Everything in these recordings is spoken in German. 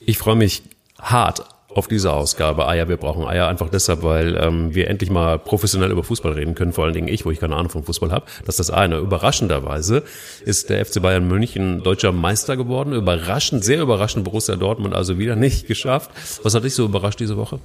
Ich freue mich hart auf diese Ausgabe Eier, wir brauchen Eier einfach deshalb, weil ähm, wir endlich mal professionell über Fußball reden können, vor allen Dingen ich, wo ich keine Ahnung von Fußball habe. Das ist das eine. Überraschenderweise ist der FC Bayern München deutscher Meister geworden. Überraschend, sehr überraschend Borussia Dortmund also wieder nicht geschafft. Was hat dich so überrascht diese Woche?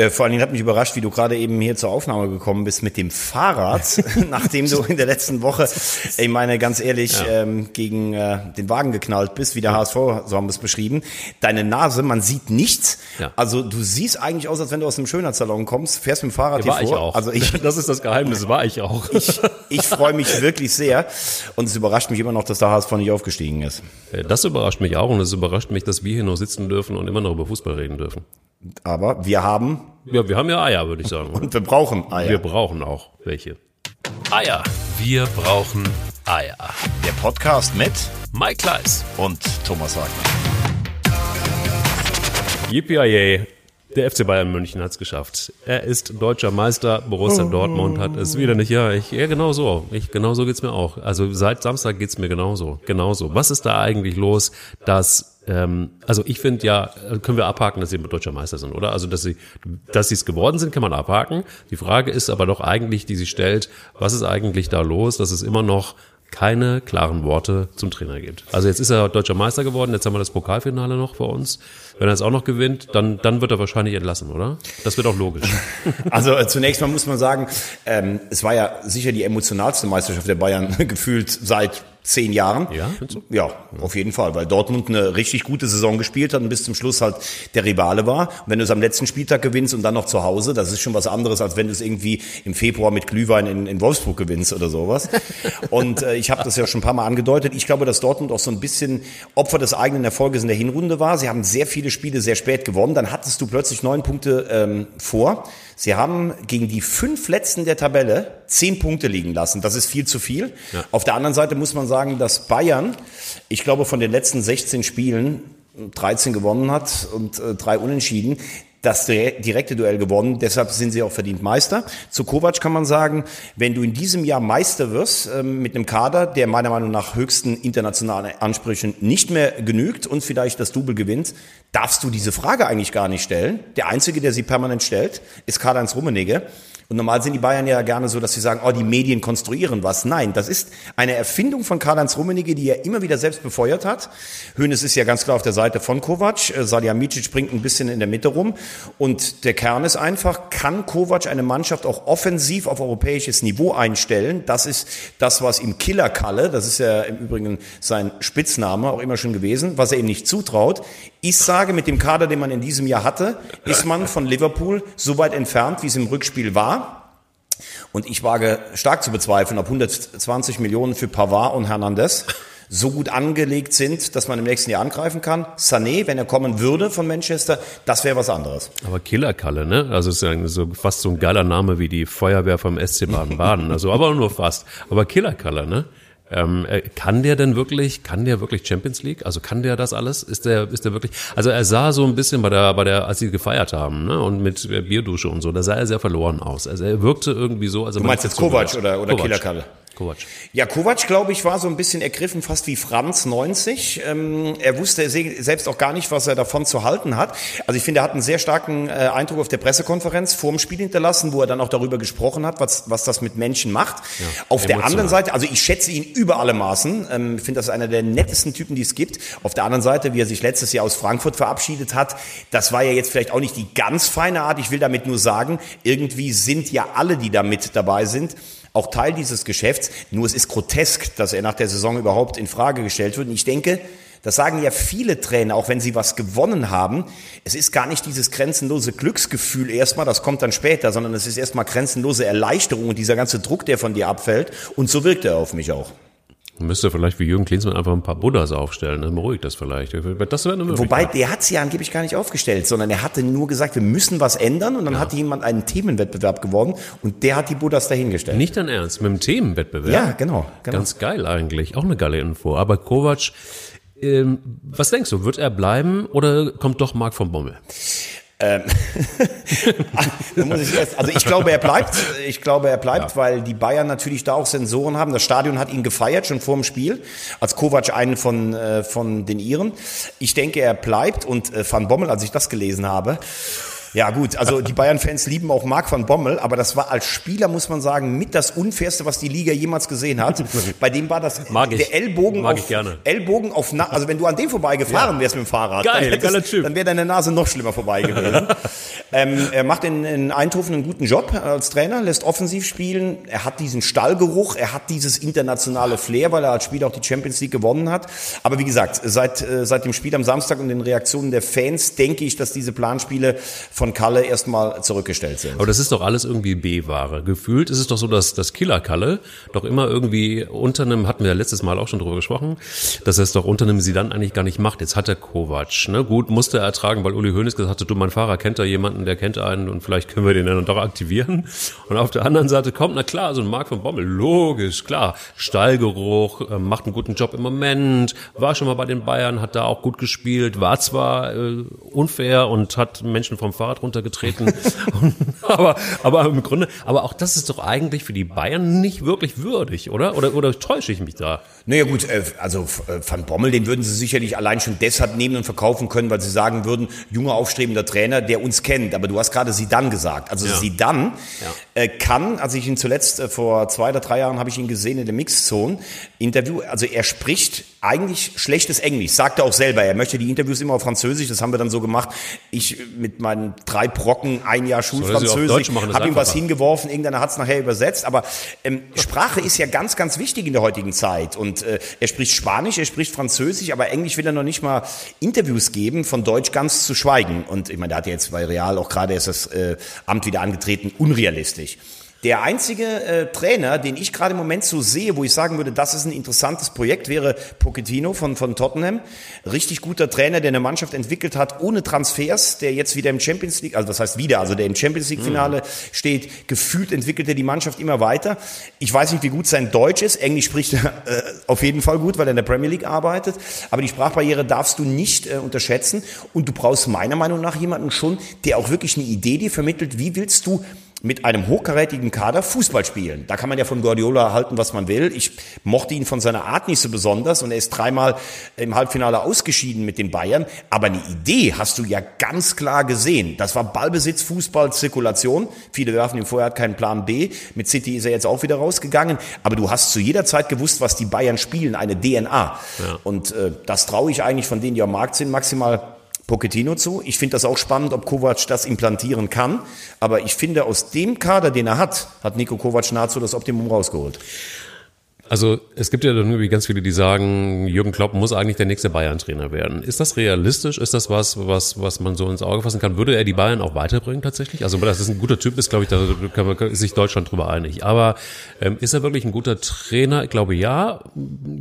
Äh, vor allen Dingen hat mich überrascht, wie du gerade eben hier zur Aufnahme gekommen bist mit dem Fahrrad, nachdem du in der letzten Woche, ich meine ganz ehrlich, ja. ähm, gegen äh, den Wagen geknallt bist, wie der HSV, so haben wir es beschrieben. Deine Nase, man sieht nichts. Ja. Also du siehst eigentlich aus, als wenn du aus einem Schönheitssalon kommst, fährst mit dem Fahrrad ja, hier vor. Ich auch. Also ich, das ist das Geheimnis, war ich auch. Ich, ich freue mich wirklich sehr und es überrascht mich immer noch, dass der HSV nicht aufgestiegen ist. Das überrascht mich auch und es überrascht mich, dass wir hier noch sitzen dürfen und immer noch über Fußball reden dürfen. Aber wir haben. Ja, wir haben ja Eier, würde ich sagen. Und wir brauchen Eier. Wir brauchen auch welche. Eier. Wir brauchen Eier. Der Podcast mit Mike Kleiss und Thomas Wagner. Yippie der FC Bayern München hat es geschafft. Er ist deutscher Meister. Borussia Dortmund hat es wieder nicht. Ja, ich, ja genau so. Ich, genau so geht's mir auch. Also seit Samstag geht's mir genauso. Genauso. Was ist da eigentlich los, dass ähm, also ich finde ja, können wir abhaken, dass sie deutscher Meister sind, oder? Also dass sie, dass sie es geworden sind, kann man abhaken. Die Frage ist aber doch eigentlich, die sich stellt, was ist eigentlich da los, dass es immer noch keine klaren Worte zum Trainer gibt. Also jetzt ist er deutscher Meister geworden, jetzt haben wir das Pokalfinale noch vor uns. Wenn er es auch noch gewinnt, dann, dann wird er wahrscheinlich entlassen, oder? Das wird auch logisch. Also äh, zunächst mal muss man sagen, ähm, es war ja sicher die emotionalste Meisterschaft der Bayern gefühlt seit zehn Jahren. Ja, ja, auf jeden Fall, weil Dortmund eine richtig gute Saison gespielt hat und bis zum Schluss halt der Rivale war. Und wenn du es am letzten Spieltag gewinnst und dann noch zu Hause, das ist schon was anderes, als wenn du es irgendwie im Februar mit Glühwein in, in Wolfsburg gewinnst oder sowas. und äh, ich habe das ja schon ein paar Mal angedeutet. Ich glaube, dass Dortmund auch so ein bisschen Opfer des eigenen Erfolges in der Hinrunde war. Sie haben sehr viele Spiele sehr spät gewonnen. Dann hattest du plötzlich neun Punkte ähm, vor. Sie haben gegen die fünf Letzten der Tabelle zehn Punkte liegen lassen. Das ist viel zu viel. Ja. Auf der anderen Seite muss man sagen, dass Bayern, ich glaube, von den letzten 16 Spielen 13 gewonnen hat und äh, drei unentschieden das direkte Duell gewonnen. Deshalb sind sie auch verdient Meister. Zu Kovac kann man sagen, wenn du in diesem Jahr Meister wirst ähm, mit einem Kader, der meiner Meinung nach höchsten internationalen Ansprüchen nicht mehr genügt und vielleicht das Double gewinnt, darfst du diese Frage eigentlich gar nicht stellen. Der Einzige, der sie permanent stellt, ist Karl-Heinz Rummenigge. Und normal sind die Bayern ja gerne so, dass sie sagen, oh, die Medien konstruieren was. Nein, das ist eine Erfindung von Karl-Heinz Rummenigge, die er immer wieder selbst befeuert hat. Hönes ist ja ganz klar auf der Seite von Kovac. Äh, Salihamidzic springt ein bisschen in der Mitte rum. Und der Kern ist einfach, kann Kovac eine Mannschaft auch offensiv auf europäisches Niveau einstellen? Das ist das, was ihm Killerkalle, das ist ja im Übrigen sein Spitzname auch immer schon gewesen, was er ihm nicht zutraut. Ich sage, mit dem Kader, den man in diesem Jahr hatte, ist man von Liverpool so weit entfernt, wie es im Rückspiel war. Und ich wage stark zu bezweifeln, ob 120 Millionen für Pavard und Hernandez so gut angelegt sind, dass man im nächsten Jahr angreifen kann. Sané, wenn er kommen würde von Manchester, das wäre was anderes. Aber Killerkalle, ne? Also ist ja so, fast so ein geiler Name wie die Feuerwehr vom SC Baden-Baden. Also aber nur fast. Aber Killerkalle, ne? Ähm, äh, kann der denn wirklich, kann der wirklich Champions League? Also kann der das alles? Ist der, ist der wirklich? Also er sah so ein bisschen bei der, bei der, als sie gefeiert haben, ne, und mit Bierdusche und so, da sah er sehr verloren aus. Also er wirkte irgendwie so, also du meinst jetzt Kovac oder oder Kovac. Killer Kovac. Ja, Kovac, glaube ich, war so ein bisschen ergriffen, fast wie Franz 90. Ähm, er wusste selbst auch gar nicht, was er davon zu halten hat. Also ich finde, er hat einen sehr starken äh, Eindruck auf der Pressekonferenz vor dem Spiel hinterlassen, wo er dann auch darüber gesprochen hat, was, was das mit Menschen macht. Ja, auf der anderen Seite, also ich schätze ihn über alle Maßen. Ähm, ich finde, das ist einer der nettesten Typen, die es gibt. Auf der anderen Seite, wie er sich letztes Jahr aus Frankfurt verabschiedet hat, das war ja jetzt vielleicht auch nicht die ganz feine Art. Ich will damit nur sagen, irgendwie sind ja alle, die da mit dabei sind, auch Teil dieses Geschäfts. Nur es ist grotesk, dass er nach der Saison überhaupt in Frage gestellt wird. Und ich denke, das sagen ja viele Trainer, auch wenn sie was gewonnen haben. Es ist gar nicht dieses grenzenlose Glücksgefühl erstmal, das kommt dann später, sondern es ist erstmal grenzenlose Erleichterung und dieser ganze Druck, der von dir abfällt. Und so wirkt er auf mich auch. Man müsste vielleicht wie Jürgen Klinsmann einfach ein paar Buddhas aufstellen, dann beruhigt das vielleicht. Das wäre eine Wobei, der hat sie ja angeblich gar nicht aufgestellt, sondern er hatte nur gesagt, wir müssen was ändern und dann ja. hat jemand einen Themenwettbewerb gewonnen und der hat die Buddhas dahingestellt. Nicht dein Ernst, mit dem Themenwettbewerb? Ja, genau. genau. Ganz geil eigentlich, auch eine geile Info. Aber Kovac, ähm, was denkst du, wird er bleiben oder kommt doch Marc von Bommel? Ähm, muss ich erst, also ich glaube, er bleibt. Ich glaube, er bleibt, ja. weil die Bayern natürlich da auch Sensoren haben. Das Stadion hat ihn gefeiert schon vor dem Spiel, als Kovac einen von, äh, von den Iren. Ich denke, er bleibt und äh, Van Bommel, als ich das gelesen habe, ja gut, also die Bayern-Fans lieben auch Marc van Bommel, aber das war als Spieler, muss man sagen, mit das Unfairste, was die Liga jemals gesehen hat. Bei dem war das Mag der Ellbogen Mag auf, ich gerne. Ellbogen auf Na also wenn du an dem vorbeigefahren ja. wärst mit dem Fahrrad, Geil, dann, typ. dann wäre deine Nase noch schlimmer vorbei gewesen. ähm, er macht in, in Eindhoven einen guten Job als Trainer, lässt offensiv spielen, er hat diesen Stallgeruch, er hat dieses internationale Flair, weil er als Spieler auch die Champions League gewonnen hat. Aber wie gesagt, seit, äh, seit dem Spiel am Samstag und den Reaktionen der Fans denke ich, dass diese Planspiele von Kalle erstmal mal zurückgestellt sind. Aber das ist doch alles irgendwie B-Ware. Gefühlt ist es doch so, dass das Killer-Kalle doch immer irgendwie unter einem, hatten wir ja letztes Mal auch schon drüber gesprochen, dass er es doch unter einem Sidan eigentlich gar nicht macht. Jetzt hat er Kovac. Ne? Gut, musste er ertragen, weil Uli Hoeneß gesagt hat, du, mein Fahrer kennt da jemanden, der kennt einen und vielleicht können wir den dann doch aktivieren. Und auf der anderen Seite kommt, na klar, so ein Marc von Bommel, logisch, klar, Stallgeruch, äh, macht einen guten Job im Moment, war schon mal bei den Bayern, hat da auch gut gespielt, war zwar äh, unfair und hat Menschen vom Fahrrad runtergetreten, aber, aber im Grunde, aber auch das ist doch eigentlich für die Bayern nicht wirklich würdig, oder? Oder, oder täusche ich mich da? Naja gut, äh, also äh, Van Bommel, den würden sie sicherlich allein schon deshalb nehmen und verkaufen können, weil sie sagen würden, junger aufstrebender Trainer, der uns kennt. Aber du hast gerade Sidan gesagt. Also ja. Sidan ja. Äh, kann, als ich ihn zuletzt vor zwei oder drei Jahren habe ich ihn gesehen in der Mixzone Interview, also er spricht eigentlich schlechtes Englisch, sagt er auch selber. Er möchte die Interviews immer auf Französisch, das haben wir dann so gemacht. Ich mit meinen drei Brocken, ein Jahr Schulfranzösisch, habe ihm was hingeworfen, irgendeiner hat es nachher übersetzt. Aber ähm, Sprache ist ja ganz, ganz wichtig in der heutigen Zeit. Und äh, er spricht Spanisch, er spricht Französisch, aber Englisch will er noch nicht mal Interviews geben, von Deutsch ganz zu schweigen. Und ich meine, der hat jetzt bei Real auch gerade erst das äh, Amt wieder angetreten, unrealistisch. Der einzige äh, Trainer, den ich gerade im Moment so sehe, wo ich sagen würde, das ist ein interessantes Projekt, wäre Pochettino von, von Tottenham. Richtig guter Trainer, der eine Mannschaft entwickelt hat, ohne Transfers, der jetzt wieder im Champions League, also was heißt wieder, also der im Champions League Finale mhm. steht. Gefühlt entwickelt er die Mannschaft immer weiter. Ich weiß nicht, wie gut sein Deutsch ist. Englisch spricht er äh, auf jeden Fall gut, weil er in der Premier League arbeitet. Aber die Sprachbarriere darfst du nicht äh, unterschätzen. Und du brauchst meiner Meinung nach jemanden schon, der auch wirklich eine Idee dir vermittelt. Wie willst du mit einem hochkarätigen Kader Fußball spielen. Da kann man ja von Guardiola halten, was man will. Ich mochte ihn von seiner Art nicht so besonders und er ist dreimal im Halbfinale ausgeschieden mit den Bayern. Aber eine Idee hast du ja ganz klar gesehen. Das war Ballbesitz, Fußball, Zirkulation. Viele werfen ihm vorher, keinen Plan B. Mit City ist er jetzt auch wieder rausgegangen. Aber du hast zu jeder Zeit gewusst, was die Bayern spielen, eine DNA. Ja. Und äh, das traue ich eigentlich von denen, die am Markt sind, maximal Pochettino zu. Ich finde das auch spannend, ob Kovac das implantieren kann. Aber ich finde, aus dem Kader, den er hat, hat Nico Kovac nahezu das Optimum rausgeholt. Also es gibt ja dann irgendwie ganz viele, die sagen, Jürgen Klopp muss eigentlich der nächste Bayern-Trainer werden. Ist das realistisch? Ist das was, was, was man so ins Auge fassen kann? Würde er die Bayern auch weiterbringen tatsächlich? Also dass es ein guter Typ ist, glaube ich, da kann man, ist sich Deutschland drüber einig. Aber ähm, ist er wirklich ein guter Trainer? Ich glaube ja.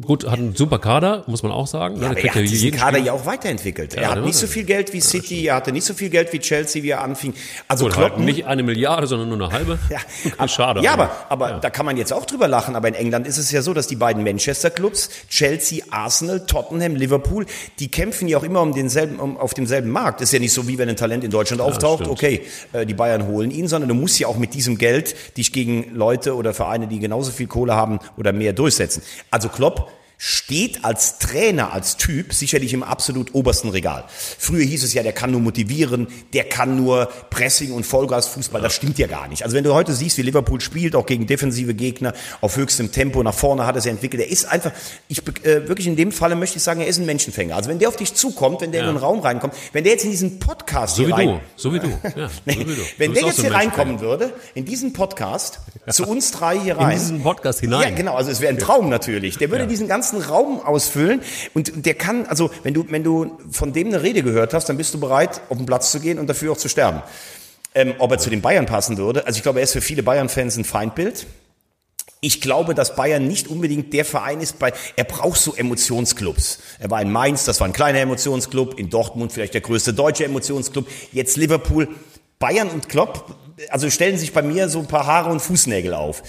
Gut, hat einen super Kader, muss man auch sagen. Ja, aber er hat diesen Kader ja auch weiterentwickelt. Ja, er hat nicht so viel Geld wie City, er hatte nicht so viel Geld wie Chelsea, wie er anfing. Also Gut, Klopp halt nicht eine Milliarde, sondern nur eine halbe. ja, schade. Ja, aber, aber ja. da kann man jetzt auch drüber lachen. Aber in England ist es ja ja so, dass die beiden Manchester-Clubs, Chelsea, Arsenal, Tottenham, Liverpool, die kämpfen ja auch immer um denselben, um, auf demselben Markt. ist ja nicht so, wie wenn ein Talent in Deutschland auftaucht, ja, okay, äh, die Bayern holen ihn, sondern du musst ja auch mit diesem Geld dich gegen Leute oder Vereine, die genauso viel Kohle haben oder mehr durchsetzen. Also Klopp steht als Trainer, als Typ sicherlich im absolut obersten Regal. Früher hieß es ja, der kann nur motivieren, der kann nur Pressing und Vollgasfußball. Das stimmt ja gar nicht. Also wenn du heute siehst, wie Liverpool spielt, auch gegen defensive Gegner auf höchstem Tempo nach vorne hat er sich entwickelt. Er ist einfach, ich äh, wirklich in dem Falle möchte ich sagen, er ist ein Menschenfänger. Also wenn der auf dich zukommt, wenn der ja. in den Raum reinkommt, wenn der jetzt in diesen Podcast so hier wie rein, du, so wie du, ja, nee, so wie du. wenn du der jetzt so hier reinkommen würde, in diesen Podcast, zu uns drei hier rein, in diesen Podcast hinein, ja genau, also es wäre ein Traum natürlich. Der würde diesen ganzen Raum aus ausfüllen. Und der kann, also wenn du, wenn du von dem eine Rede gehört hast, dann bist du bereit, auf den Platz zu gehen und dafür auch zu sterben. Ähm, ob er zu den Bayern passen würde, also ich glaube, er ist für viele Bayern-Fans ein Feindbild. Ich glaube, dass Bayern nicht unbedingt der Verein ist, bei, er braucht so Emotionsclubs. Er war in Mainz, das war ein kleiner Emotionsclub, in Dortmund vielleicht der größte deutsche Emotionsclub, jetzt Liverpool. Bayern und Klopp, also stellen sich bei mir so ein paar Haare und Fußnägel auf.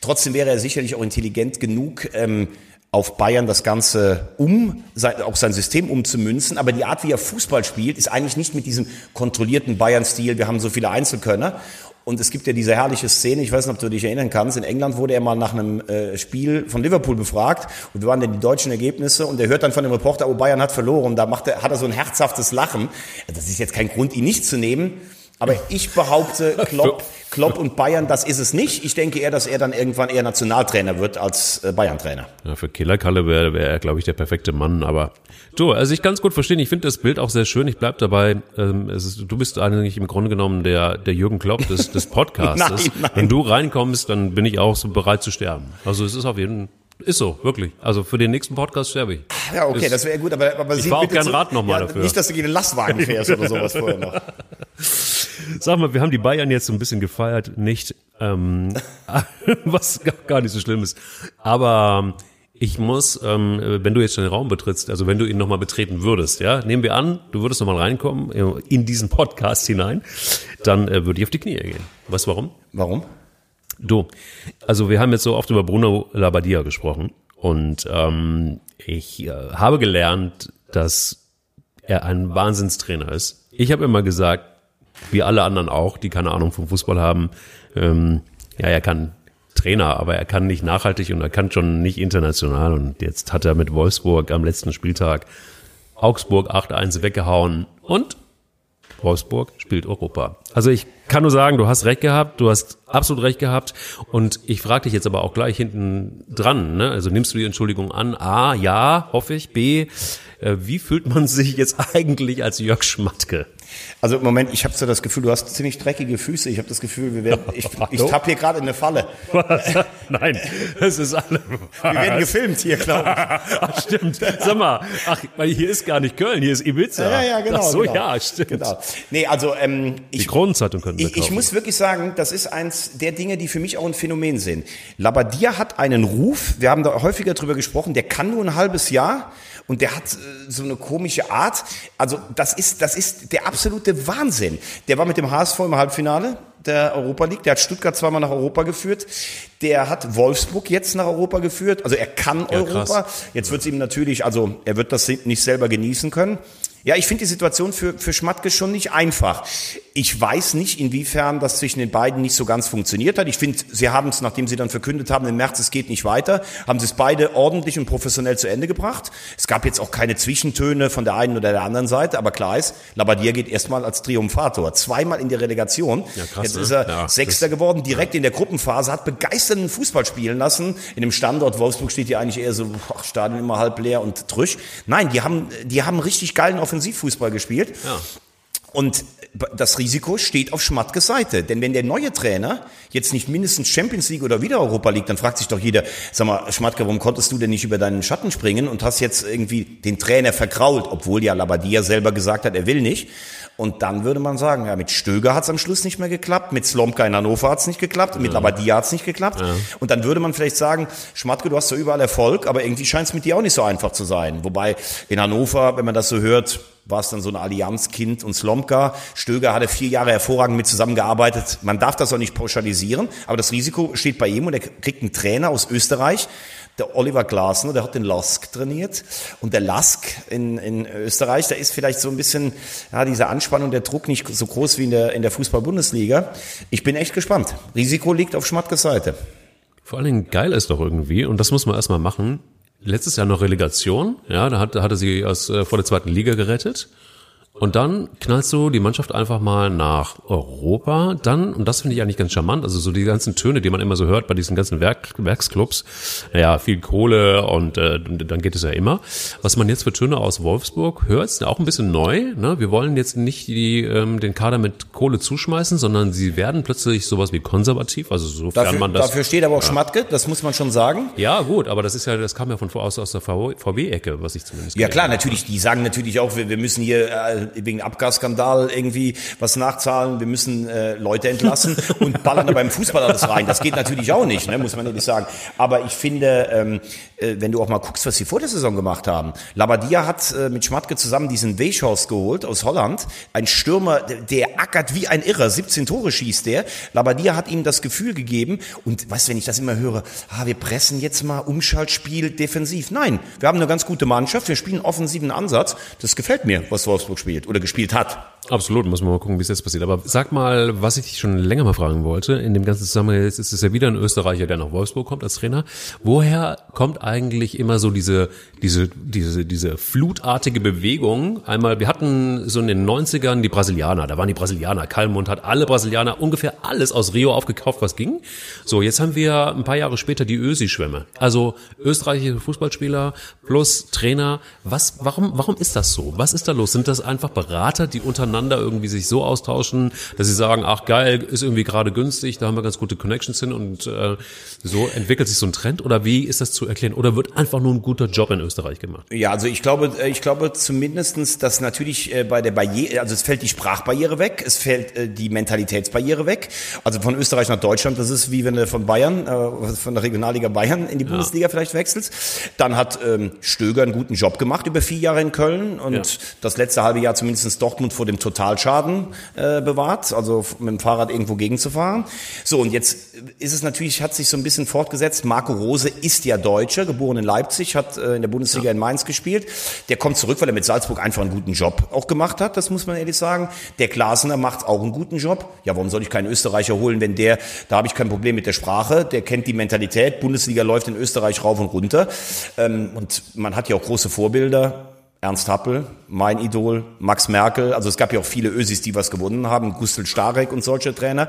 Trotzdem wäre er sicherlich auch intelligent genug, ähm, auf Bayern das Ganze um, auch sein System umzumünzen. Aber die Art, wie er Fußball spielt, ist eigentlich nicht mit diesem kontrollierten Bayern-Stil. Wir haben so viele Einzelkönner. Und es gibt ja diese herrliche Szene, ich weiß nicht, ob du dich erinnern kannst, in England wurde er mal nach einem äh, Spiel von Liverpool befragt und wir waren dann die deutschen Ergebnisse und er hört dann von dem Reporter, oh Bayern hat verloren, da macht er, hat er so ein herzhaftes Lachen. Das ist jetzt kein Grund, ihn nicht zu nehmen, aber ich behaupte, Klopp, Klopp und Bayern, das ist es nicht. Ich denke eher, dass er dann irgendwann eher Nationaltrainer wird als äh, Bayern-Trainer. Ja, für Killerkalle wäre wär er, glaube ich, der perfekte Mann. Aber du, also ich kann es gut verstehen. Ich finde das Bild auch sehr schön. Ich bleib dabei. Ähm, ist, du bist eigentlich im Grunde genommen der, der Jürgen Klopp des, des Podcasts. nein, nein. Wenn du reinkommst, dann bin ich auch so bereit zu sterben. Also es ist auf jeden Fall ist so, wirklich. Also für den nächsten Podcast sterbe ich. Ja, okay, ist, das wäre gut, aber, aber ich fahre auch gern Rad nochmal ja, dafür. Nicht, dass du gegen den Lastwagen fährst oder sowas vorher noch. Sag mal, wir haben die Bayern jetzt so ein bisschen gefeiert, nicht, ähm, was gar nicht so schlimm ist. Aber ähm, ich muss, ähm, wenn du jetzt schon den Raum betrittst, also wenn du ihn nochmal betreten würdest, ja, nehmen wir an, du würdest nochmal reinkommen äh, in diesen Podcast hinein, dann äh, würde ich auf die Knie gehen. Weißt du warum? Warum? Du, also wir haben jetzt so oft über Bruno Labbadia gesprochen und ähm, ich äh, habe gelernt, dass er ein Wahnsinnstrainer ist. Ich habe immer gesagt, wie alle anderen auch, die keine Ahnung vom Fußball haben, ähm, ja, er kann Trainer, aber er kann nicht nachhaltig und er kann schon nicht international. Und jetzt hat er mit Wolfsburg am letzten Spieltag Augsburg 8-1 weggehauen und Wolfsburg spielt Europa. Also ich kann nur sagen, du hast recht gehabt, du hast absolut recht gehabt. Und ich frage dich jetzt aber auch gleich hinten dran. Ne? Also nimmst du die Entschuldigung an? A, ja, hoffe ich. B, äh, wie fühlt man sich jetzt eigentlich als Jörg Schmatke? Also im Moment, ich habe so das Gefühl, du hast ziemlich dreckige Füße. Ich habe das Gefühl, wir werden, ich, ich tapp hier gerade in eine Falle. Was? Nein, es ist alle. Wir werden gefilmt hier, glaube ich. Ach, stimmt. Sag mal, ach, weil hier ist gar nicht Köln, hier ist Ibiza. Ja, ja, genau. Ach so, genau. ja, stimmt. Genau. Nee, also ähm, ich, die Kronenzeitung können wir ich, ich muss wirklich sagen, das ist eins der Dinge, die für mich auch ein Phänomen sind. Labadia hat einen Ruf. Wir haben da häufiger drüber gesprochen. Der kann nur ein halbes Jahr und der hat äh, so eine komische Art. Also das ist, das ist der absolute Wahnsinn. Der war mit dem HSV im Halbfinale der Europa League. Der hat Stuttgart zweimal nach Europa geführt. Der hat Wolfsburg jetzt nach Europa geführt. Also er kann ja, Europa. Krass. Jetzt wird es ihm natürlich, also er wird das nicht selber genießen können. Ja, ich finde die Situation für, für Schmatke schon nicht einfach. Ich weiß nicht, inwiefern das zwischen den beiden nicht so ganz funktioniert hat. Ich finde, sie haben es, nachdem sie dann verkündet haben, im März, es geht nicht weiter, haben sie es beide ordentlich und professionell zu Ende gebracht. Es gab jetzt auch keine Zwischentöne von der einen oder der anderen Seite, aber klar ist, Labadier geht erstmal als Triumphator. Zweimal in der Relegation. Ja, krass, jetzt ne? ist er ja, Sechster geworden, direkt in der Gruppenphase, hat begeisternden Fußball spielen lassen. In dem Standort Wolfsburg steht ja eigentlich eher so, ach, Stadion immer halb leer und trüsch. Nein, die haben, die haben richtig geilen Offensivfußball gespielt. Ja. Und das Risiko steht auf Schmatkes Seite. Denn wenn der neue Trainer jetzt nicht mindestens Champions League oder wieder Europa League, dann fragt sich doch jeder, sag mal, Schmatke, warum konntest du denn nicht über deinen Schatten springen und hast jetzt irgendwie den Trainer verkrault, obwohl ja Labadia selber gesagt hat, er will nicht. Und dann würde man sagen, ja, mit Stöger hat es am Schluss nicht mehr geklappt, mit Slomka in Hannover hat es nicht geklappt, mit Labadia hat es nicht geklappt. Ja. Und dann würde man vielleicht sagen, Schmatke, du hast ja überall Erfolg, aber irgendwie scheint es mit dir auch nicht so einfach zu sein. Wobei in Hannover, wenn man das so hört, war es dann so ein Allianzkind und Slomka. Stöger hatte vier Jahre hervorragend mit zusammengearbeitet. Man darf das auch nicht pauschalisieren, aber das Risiko steht bei ihm und er kriegt einen Trainer aus Österreich, der Oliver Glasner, der hat den Lask trainiert. Und der Lask in, in Österreich, da ist vielleicht so ein bisschen, ja, diese Anspannung, der Druck nicht so groß wie in der, in der Fußball-Bundesliga. Ich bin echt gespannt. Risiko liegt auf Schmatkes Seite. Vor allen Dingen geil ist doch irgendwie, und das muss man erstmal machen, letztes Jahr noch Relegation, ja, da hat, hatte sie aus, äh, vor der zweiten Liga gerettet. Und dann knallst du die Mannschaft einfach mal nach Europa. Dann, und das finde ich eigentlich ganz charmant, also so die ganzen Töne, die man immer so hört bei diesen ganzen Werk, Werksclubs, naja, viel Kohle und äh, dann geht es ja immer. Was man jetzt für Töne aus Wolfsburg hört, ist auch ein bisschen neu. Ne? Wir wollen jetzt nicht die, ähm, den Kader mit Kohle zuschmeißen, sondern sie werden plötzlich sowas wie konservativ. Also sofern dafür, man das. Dafür steht aber auch ja. Schmatke, das muss man schon sagen. Ja, gut, aber das ist ja, das kam ja von aus, aus der VW-Ecke, was ich zumindest Ja klar, natürlich, die sagen natürlich auch, wir, wir müssen hier äh, äh, wegen Abgasskandal irgendwie was nachzahlen, wir müssen äh, Leute entlassen und ballern da beim Fußball alles rein. Das geht natürlich auch nicht, ne, muss man ehrlich sagen. Aber ich finde, ähm, äh, wenn du auch mal guckst, was sie vor der Saison gemacht haben. Labadia hat äh, mit Schmatke zusammen diesen Weghorst geholt aus Holland. Ein Stürmer, der, der ackert wie ein Irrer. 17 Tore schießt der. Labadia hat ihm das Gefühl gegeben. Und weißt, wenn ich das immer höre, ah, wir pressen jetzt mal Umschaltspiel defensiv. Nein, wir haben eine ganz gute Mannschaft. Wir spielen offensiven Ansatz. Das gefällt mir, was Wolfsburg spielt oder gespielt hat. Absolut, muss man mal gucken, wie es jetzt passiert. Aber sag mal, was ich dich schon länger mal fragen wollte, in dem ganzen Zusammenhang ist es ja wieder ein Österreicher, der nach Wolfsburg kommt als Trainer. Woher kommt eigentlich immer so diese, diese, diese, diese flutartige Bewegung? Einmal, wir hatten so in den 90ern die Brasilianer, da waren die Brasilianer, Kalmund hat alle Brasilianer ungefähr alles aus Rio aufgekauft, was ging. So, jetzt haben wir ein paar Jahre später die Ösi-Schwämme. Also österreichische Fußballspieler plus Trainer. Was, warum, warum ist das so? Was ist da los? Sind das einfach Berater, die untereinander untereinander irgendwie sich so austauschen, dass sie sagen, ach geil, ist irgendwie gerade günstig, da haben wir ganz gute Connections hin und äh, so entwickelt sich so ein Trend oder wie ist das zu erklären? Oder wird einfach nur ein guter Job in Österreich gemacht? Ja, also ich glaube, äh, ich glaube zumindestens, dass natürlich äh, bei der Barriere, also es fällt die Sprachbarriere weg, es fällt äh, die Mentalitätsbarriere weg. Also von Österreich nach Deutschland, das ist wie wenn du von Bayern, von der Regionalliga Bayern in die Bundesliga ja. vielleicht wechselst. Dann hat ähm, Stöger einen guten Job gemacht über vier Jahre in Köln und ja. das letzte halbe Jahr zumindest Dortmund vor dem Totalschaden äh, bewahrt, also mit dem Fahrrad irgendwo gegenzufahren. So, und jetzt ist es natürlich, hat sich so ein bisschen fortgesetzt. Marco Rose ist ja Deutscher, geboren in Leipzig, hat äh, in der Bundesliga ja. in Mainz gespielt. Der kommt zurück, weil er mit Salzburg einfach einen guten Job auch gemacht hat, das muss man ehrlich sagen. Der Glasner macht auch einen guten Job. Ja, warum soll ich keinen Österreicher holen, wenn der, da habe ich kein Problem mit der Sprache, der kennt die Mentalität, Bundesliga läuft in Österreich rauf und runter. Ähm, und man hat ja auch große Vorbilder, Ernst Happel, mein Idol, Max Merkel, also es gab ja auch viele Ösis, die was gewonnen haben, Gustl Starek und solche Trainer.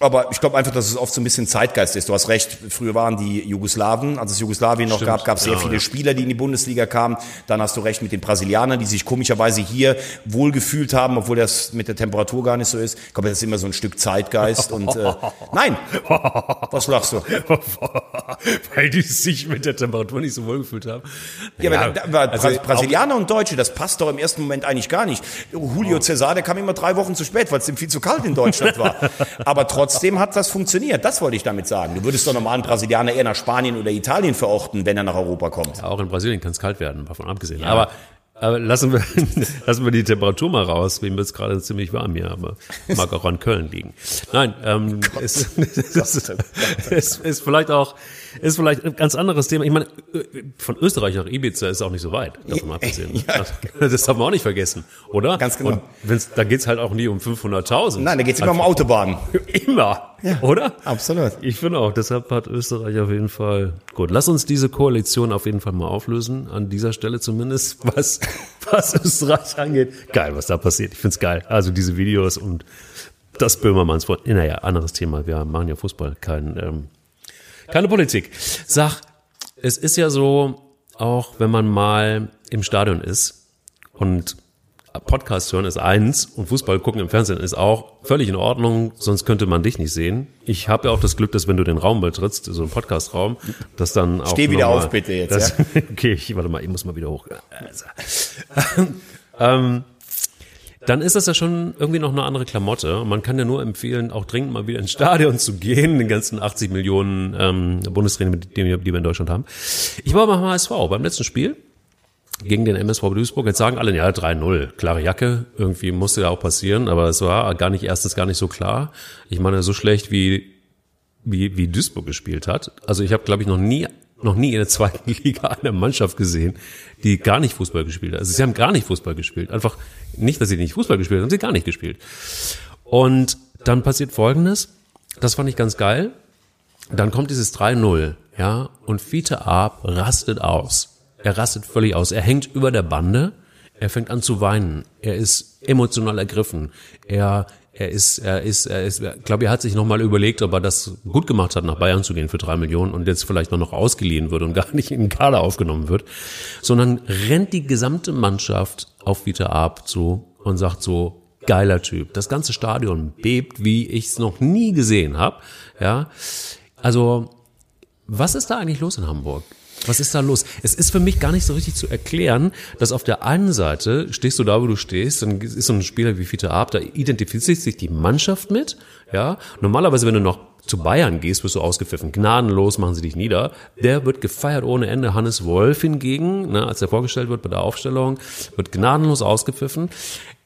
Aber ich glaube einfach, dass es oft so ein bisschen Zeitgeist ist. Du hast recht, früher waren die Jugoslawen, als es Jugoslawien noch Stimmt. gab, gab es sehr ja, viele ja. Spieler, die in die Bundesliga kamen. Dann hast du recht mit den Brasilianern, die sich komischerweise hier wohlgefühlt haben, obwohl das mit der Temperatur gar nicht so ist. Ich glaube, das ist immer so ein Stück Zeitgeist. Und äh, nein, was lachst du? Weil die sich mit der Temperatur nicht so wohlgefühlt haben. Ja, ja aber, aber also Brasilianer und Deutsche, das passt doch im ersten Moment eigentlich gar nicht. Julio oh. Cesar, der kam immer drei Wochen zu spät, weil es ihm viel zu kalt in Deutschland war. Aber trotzdem trotzdem hat das funktioniert. Das wollte ich damit sagen. Du würdest doch normalen Brasilianer eher nach Spanien oder Italien verorten, wenn er nach Europa kommt. Ja, auch in Brasilien kann es kalt werden, davon abgesehen. Ja. Aber aber lassen wir, lassen wir die Temperatur mal raus. Wem wird es gerade ziemlich warm hier, aber mag auch an Köln liegen. Nein, ähm, es, es, es ist vielleicht auch, ist vielleicht ein ganz anderes Thema. Ich meine, von Österreich nach Ibiza ist auch nicht so weit, davon abgesehen. Ja. Das darf man auch nicht vergessen, oder? Ganz genau. Und wenn's, da geht's halt auch nie um 500.000. Nein, da geht's immer um Autobahnen. Immer. Ja, oder? Absolut. Ich finde auch, deshalb hat Österreich auf jeden Fall, gut, lass uns diese Koalition auf jeden Fall mal auflösen, an dieser Stelle zumindest, was, was Österreich angeht. Geil, was da passiert. Ich find's geil. Also diese Videos und das Böhmermanns Wort. Naja, anderes Thema. Wir machen ja Fußball, kein, ähm, keine Politik. Sag, es ist ja so, auch wenn man mal im Stadion ist und Podcast hören ist eins und Fußball gucken im Fernsehen ist auch völlig in Ordnung, sonst könnte man dich nicht sehen. Ich habe ja auch das Glück, dass wenn du den Raum betrittst, so einen Podcast-Raum, dass dann auch. Steh wieder auf, bitte jetzt. Das, ja? okay, ich warte mal, ich muss mal wieder hoch. Also, ähm, dann ist das ja schon irgendwie noch eine andere Klamotte. Man kann ja nur empfehlen, auch dringend mal wieder ins Stadion zu gehen, den ganzen 80 Millionen ähm, Bundestrainer, die, wir in Deutschland haben. Ich war mal HSV beim letzten Spiel gegen den MSV Duisburg. Jetzt sagen alle, ja, 3-0, klare Jacke, irgendwie musste ja auch passieren, aber es war gar nicht, erstens gar nicht so klar. Ich meine, so schlecht wie, wie, wie Duisburg gespielt hat. Also ich habe, glaube ich, noch nie, noch nie in der zweiten Liga eine Mannschaft gesehen, die gar nicht Fußball gespielt hat. Also sie haben gar nicht Fußball gespielt. Einfach nicht, dass sie nicht Fußball gespielt haben, sie gar nicht gespielt. Und dann passiert Folgendes, das fand ich ganz geil. Dann kommt dieses 3-0, ja, und Fiete Ab rastet aus er rastet völlig aus. Er hängt über der Bande. Er fängt an zu weinen. Er ist emotional ergriffen. Er, er ist, er ist, er ist, ich glaube, er hat sich nochmal überlegt, ob er das gut gemacht hat, nach Bayern zu gehen für drei Millionen und jetzt vielleicht nur noch ausgeliehen wird und gar nicht in den Kader aufgenommen wird, sondern rennt die gesamte Mannschaft auf Vita Ab zu und sagt so, geiler Typ. Das ganze Stadion bebt, wie ich es noch nie gesehen habe. Ja, also was ist da eigentlich los in Hamburg? Was ist da los? Es ist für mich gar nicht so richtig zu erklären, dass auf der einen Seite stehst du da, wo du stehst, dann ist so ein Spieler wie Fiete Ab, da identifiziert sich die Mannschaft mit, ja. Normalerweise, wenn du noch zu Bayern gehst, wirst du ausgepfiffen. Gnadenlos machen sie dich nieder. Der wird gefeiert ohne Ende. Hannes Wolf hingegen, ne, als er vorgestellt wird bei der Aufstellung, wird gnadenlos ausgepfiffen.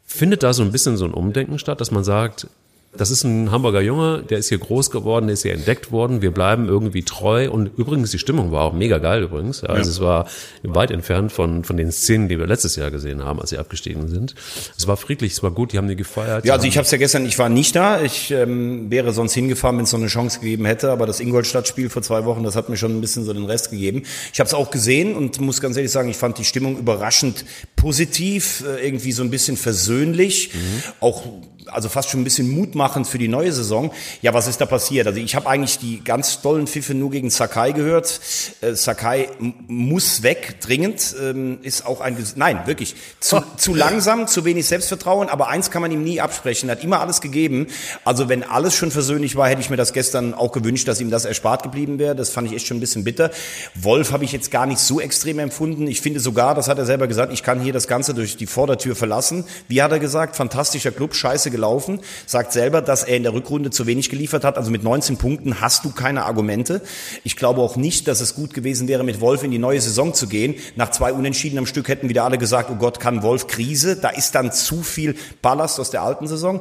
Findet da so ein bisschen so ein Umdenken statt, dass man sagt, das ist ein Hamburger Junge, der ist hier groß geworden, der ist hier entdeckt worden. Wir bleiben irgendwie treu. Und übrigens, die Stimmung war auch mega geil übrigens. Also ja. es war weit entfernt von, von den Szenen, die wir letztes Jahr gesehen haben, als sie abgestiegen sind. Es war friedlich, es war gut, die haben die gefeiert. Ja, also ich habe es ja gestern, ich war nicht da. Ich ähm, wäre sonst hingefahren, wenn es so eine Chance gegeben hätte. Aber das Ingolstadt-Spiel vor zwei Wochen, das hat mir schon ein bisschen so den Rest gegeben. Ich habe es auch gesehen und muss ganz ehrlich sagen, ich fand die Stimmung überraschend positiv, äh, irgendwie so ein bisschen versöhnlich. Mhm. Auch also fast schon ein bisschen mutmachend für die neue Saison. Ja, was ist da passiert? Also ich habe eigentlich die ganz tollen Pfiffe nur gegen Sakai gehört. Äh, Sakai muss weg, dringend. Ähm, ist auch ein, nein, wirklich, zu, oh. zu langsam, zu wenig Selbstvertrauen. Aber eins kann man ihm nie absprechen. Er hat immer alles gegeben. Also wenn alles schon versöhnlich war, hätte ich mir das gestern auch gewünscht, dass ihm das erspart geblieben wäre. Das fand ich echt schon ein bisschen bitter. Wolf habe ich jetzt gar nicht so extrem empfunden. Ich finde sogar, das hat er selber gesagt, ich kann hier das Ganze durch die Vordertür verlassen. Wie hat er gesagt? Fantastischer Club, scheiße gelaufen, sagt selber, dass er in der Rückrunde zu wenig geliefert hat. Also mit 19 Punkten hast du keine Argumente. Ich glaube auch nicht, dass es gut gewesen wäre, mit Wolf in die neue Saison zu gehen. Nach zwei Unentschieden am Stück hätten wieder alle gesagt, oh Gott, kann Wolf Krise. Da ist dann zu viel Ballast aus der alten Saison.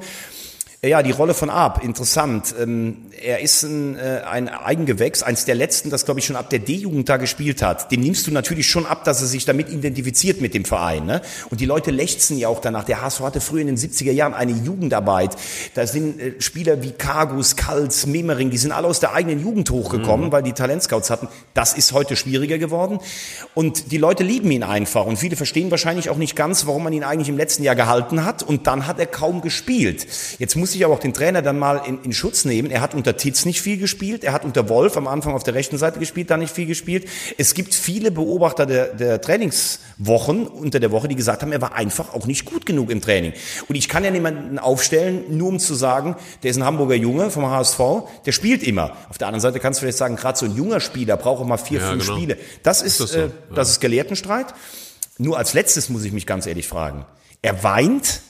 Ja, die Rolle von Arp, interessant. Ähm, er ist ein, äh, ein Eigengewächs, eins der letzten, das glaube ich schon ab der D-Jugend da gespielt hat. Dem nimmst du natürlich schon ab, dass er sich damit identifiziert mit dem Verein. Ne? Und die Leute lechzen ja auch danach. Der HSV hatte früher in den 70er Jahren eine Jugendarbeit. Da sind äh, Spieler wie Kargus, Kals, Memering, die sind alle aus der eigenen Jugend hochgekommen, mhm. weil die Talentscouts hatten. Das ist heute schwieriger geworden. Und die Leute lieben ihn einfach. Und viele verstehen wahrscheinlich auch nicht ganz, warum man ihn eigentlich im letzten Jahr gehalten hat. Und dann hat er kaum gespielt. Jetzt muss ich aber auch den Trainer dann mal in, in Schutz nehmen. Er hat unter Titz nicht viel gespielt, er hat unter Wolf am Anfang auf der rechten Seite gespielt, da nicht viel gespielt. Es gibt viele Beobachter der, der Trainingswochen unter der Woche, die gesagt haben, er war einfach auch nicht gut genug im Training. Und ich kann ja niemanden aufstellen, nur um zu sagen, der ist ein Hamburger Junge vom HSV, der spielt immer. Auf der anderen Seite kannst du vielleicht sagen, gerade so ein junger Spieler braucht auch mal vier, ja, fünf genau. Spiele. Das ist, ist das, so? äh, das ist Gelehrtenstreit. Nur als letztes muss ich mich ganz ehrlich fragen. Er weint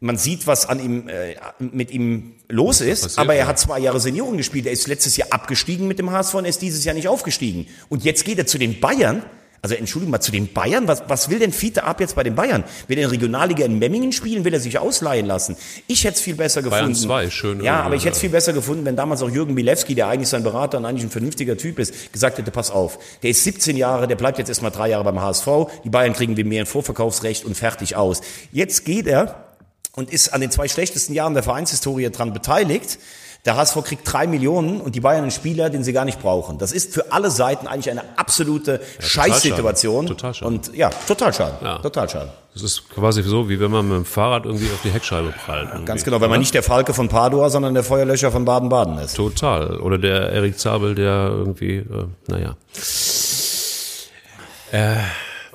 man sieht, was an ihm, äh, mit ihm los ist, passiert, aber er ja. hat zwei Jahre Senioren gespielt. Er ist letztes Jahr abgestiegen mit dem HSV und er ist dieses Jahr nicht aufgestiegen. Und jetzt geht er zu den Bayern. Also Entschuldigung mal, zu den Bayern? Was, was will denn Fiete ab jetzt bei den Bayern? Will er in Regionalliga in Memmingen spielen? Will er sich ausleihen lassen? Ich hätte es viel besser gefunden. Bayern 2, schön. Ja, aber ich hätte es viel besser gefunden, wenn damals auch Jürgen Milewski, der eigentlich sein Berater und eigentlich ein vernünftiger Typ ist, gesagt hätte, pass auf, der ist 17 Jahre, der bleibt jetzt erstmal drei Jahre beim HSV, die Bayern kriegen wir mehr ein Vorverkaufsrecht und fertig aus. Jetzt geht er und ist an den zwei schlechtesten Jahren der Vereinshistorie dran beteiligt. Der HSV kriegt drei Millionen und die Bayern einen Spieler, den sie gar nicht brauchen. Das ist für alle Seiten eigentlich eine absolute ja, Scheißsituation. Total schade. Und ja, total schade. Ja. Total schade. Das ist quasi so, wie wenn man mit dem Fahrrad irgendwie auf die Heckscheibe prallt. Irgendwie. Ganz genau, wenn man nicht der Falke von Padua, sondern der Feuerlöscher von Baden-Baden ist. Total. Oder der Erik Zabel, der irgendwie, äh, naja. Äh,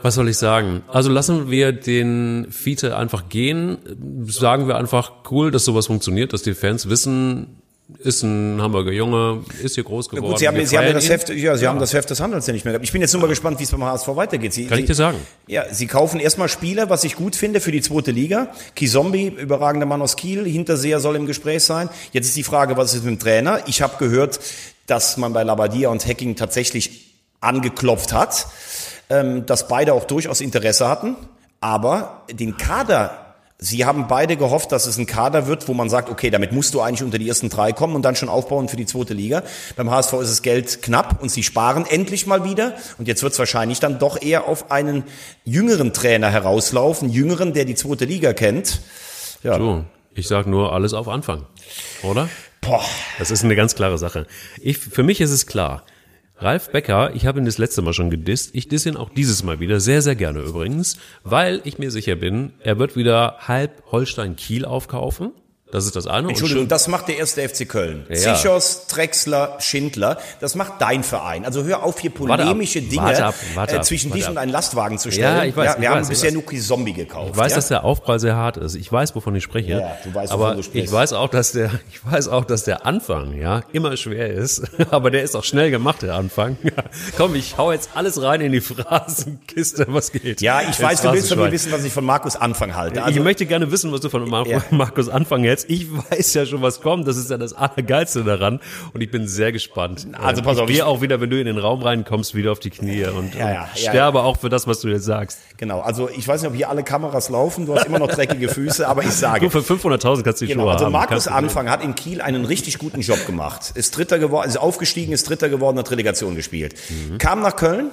was soll ich sagen? Also lassen wir den Fiete einfach gehen. Sagen wir einfach cool, dass sowas funktioniert, dass die Fans wissen, ist ein Hamburger Junge, ist hier groß geworden. Gut, Sie haben, Sie haben das Heft, ja, Sie ja. haben das Heft des Handels ja nicht mehr gehabt. Ich bin jetzt nur mal gespannt, wie es beim HSV weitergeht. Sie, Kann Sie, ich dir sagen? Ja, Sie kaufen erstmal Spieler, was ich gut finde, für die zweite Liga. Kizombi, überragender Mann aus Kiel, Hinterseher soll im Gespräch sein. Jetzt ist die Frage, was ist mit dem Trainer? Ich habe gehört, dass man bei Labadia und Hacking tatsächlich angeklopft hat ähm, dass beide auch durchaus Interesse hatten, aber den Kader Sie haben beide gehofft, dass es ein Kader wird, wo man sagt, okay, damit musst du eigentlich unter die ersten drei kommen und dann schon aufbauen für die zweite Liga. Beim HSV ist das Geld knapp und sie sparen endlich mal wieder. Und jetzt wird es wahrscheinlich dann doch eher auf einen jüngeren Trainer herauslaufen, jüngeren, der die zweite Liga kennt. Ja. Du, ich sag nur alles auf Anfang, oder? Boah. Das ist eine ganz klare Sache. Ich, für mich ist es klar. Ralf Becker, ich habe ihn das letzte Mal schon gedisst. Ich diss ihn auch dieses Mal wieder, sehr, sehr gerne übrigens, weil ich mir sicher bin, er wird wieder halb Holstein Kiel aufkaufen. Das ist das eine. Entschuldigung, das macht der erste FC Köln. Ja. Zichos, Drexler, Schindler. Das macht dein Verein. Also hör auf, hier polemische warte Dinge warte ab, warte äh, zwischen ab, dich und einen Lastwagen zu stellen. Ja, ich weiß, ja, wir ich haben weiß, bisher ich nur Zombie gekauft. Ich weiß, ja? dass der Aufprall sehr hart ist. Ich weiß, wovon ich spreche. Ja, du weißt, aber wovon du sprichst. ich weiß auch, dass der, ich weiß auch, dass der Anfang, ja, immer schwer ist. Aber der ist auch schnell gemacht, der Anfang. Komm, ich hau jetzt alles rein in die Phrasenkiste, was geht. Ja, ich Jetzt weiß, du willst von mir wissen, was ich von Markus Anfang halte. ich Also, möchte gerne wissen, was du von Mar Ja. Markus Anfang hältst. Ich weiß ja schon, was kommt. Das ist ja das Allergeilste daran. Und ich bin sehr gespannt. Also pass auf, ich- gehe auch wieder, wenn du in den Raum reinkommst, wieder auf die Knie und, Ja, ja, und ja, sterbe auch für das, was du jetzt sagst. genau, also ich weiß nicht, ob hier alle Kameras laufen. Du hast immer noch dreckige Füße, aber ich sage. Du, für 500.000 kannst du die Genau, Schuhe also haben. Markus. Anfang hat in Kiel einen richtig guten Job gemacht. Ist Dritter geworden, ist aufgestiegen, ist Dritter geworden, hat Relegation gespielt. Mhm. Kam nach Köln